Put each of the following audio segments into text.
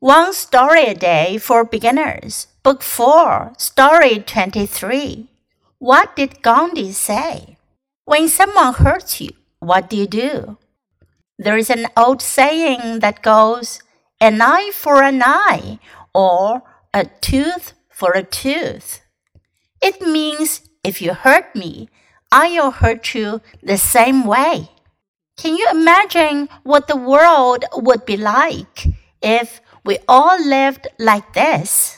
One Story a Day for Beginners, Book 4, Story 23. What did Gandhi say? When someone hurts you, what do you do? There is an old saying that goes, an eye for an eye, or a tooth for a tooth. It means if you hurt me, I'll hurt you the same way. Can you imagine what the world would be like if we all lived like this.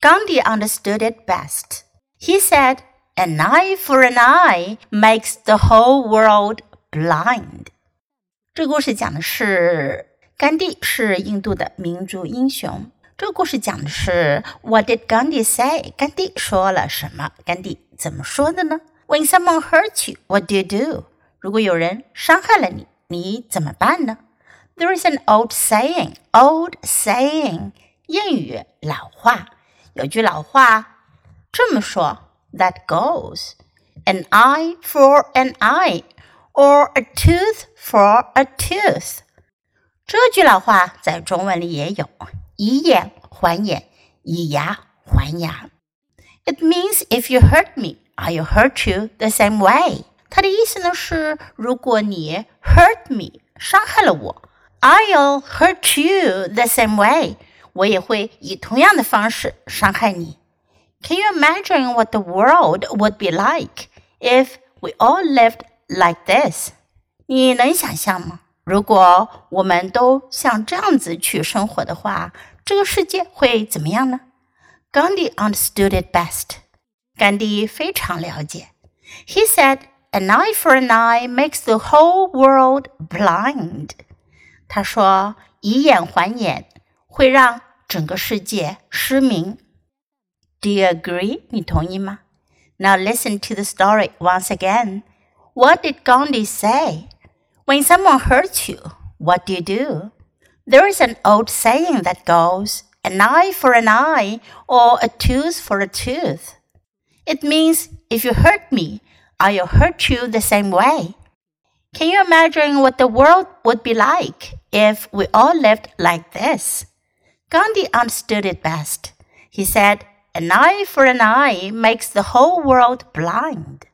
Gandhi understood it best. He said, An eye for an eye makes the whole world blind. 这故事讲的是甘地是印度的民族英雄。这个故事讲的是 What did Gandhi say？甘地说了什么？甘地怎么说的呢？When someone hurts you, what do you do？如果有人伤害了你，你怎么办呢 ？there is an old saying, old saying，谚语老话。有句老话这么说：That goes, an eye for an eye, or a tooth for a tooth。这句老话在中文里也有，以眼还眼，以牙还牙。It means if you hurt me, I'll hurt you the same way。它的意思呢是，如果你 hurt me，伤害了我。 I'll hurt you the same way. 我也会以同样的方式伤害你。Can you imagine what the world would be like if we all lived like this? 你能想象吗？如果我们都像这样子去生活的话，这个世界会怎么样呢？Gandhi understood it best. 甘地非常了解。He said, "An eye for an eye makes the whole world blind." 他说：“以眼还眼会让整个世界失明。” Do you agree？你同意吗？Now listen to the story once again. What did Gandhi say? When someone hurts you, what do you do? There is an old saying that goes, an eye for an eye or a tooth for a tooth. It means if you hurt me, I'll hurt you the same way. Can you imagine what the world would be like if we all lived like this? Gandhi understood it best. He said, An eye for an eye makes the whole world blind.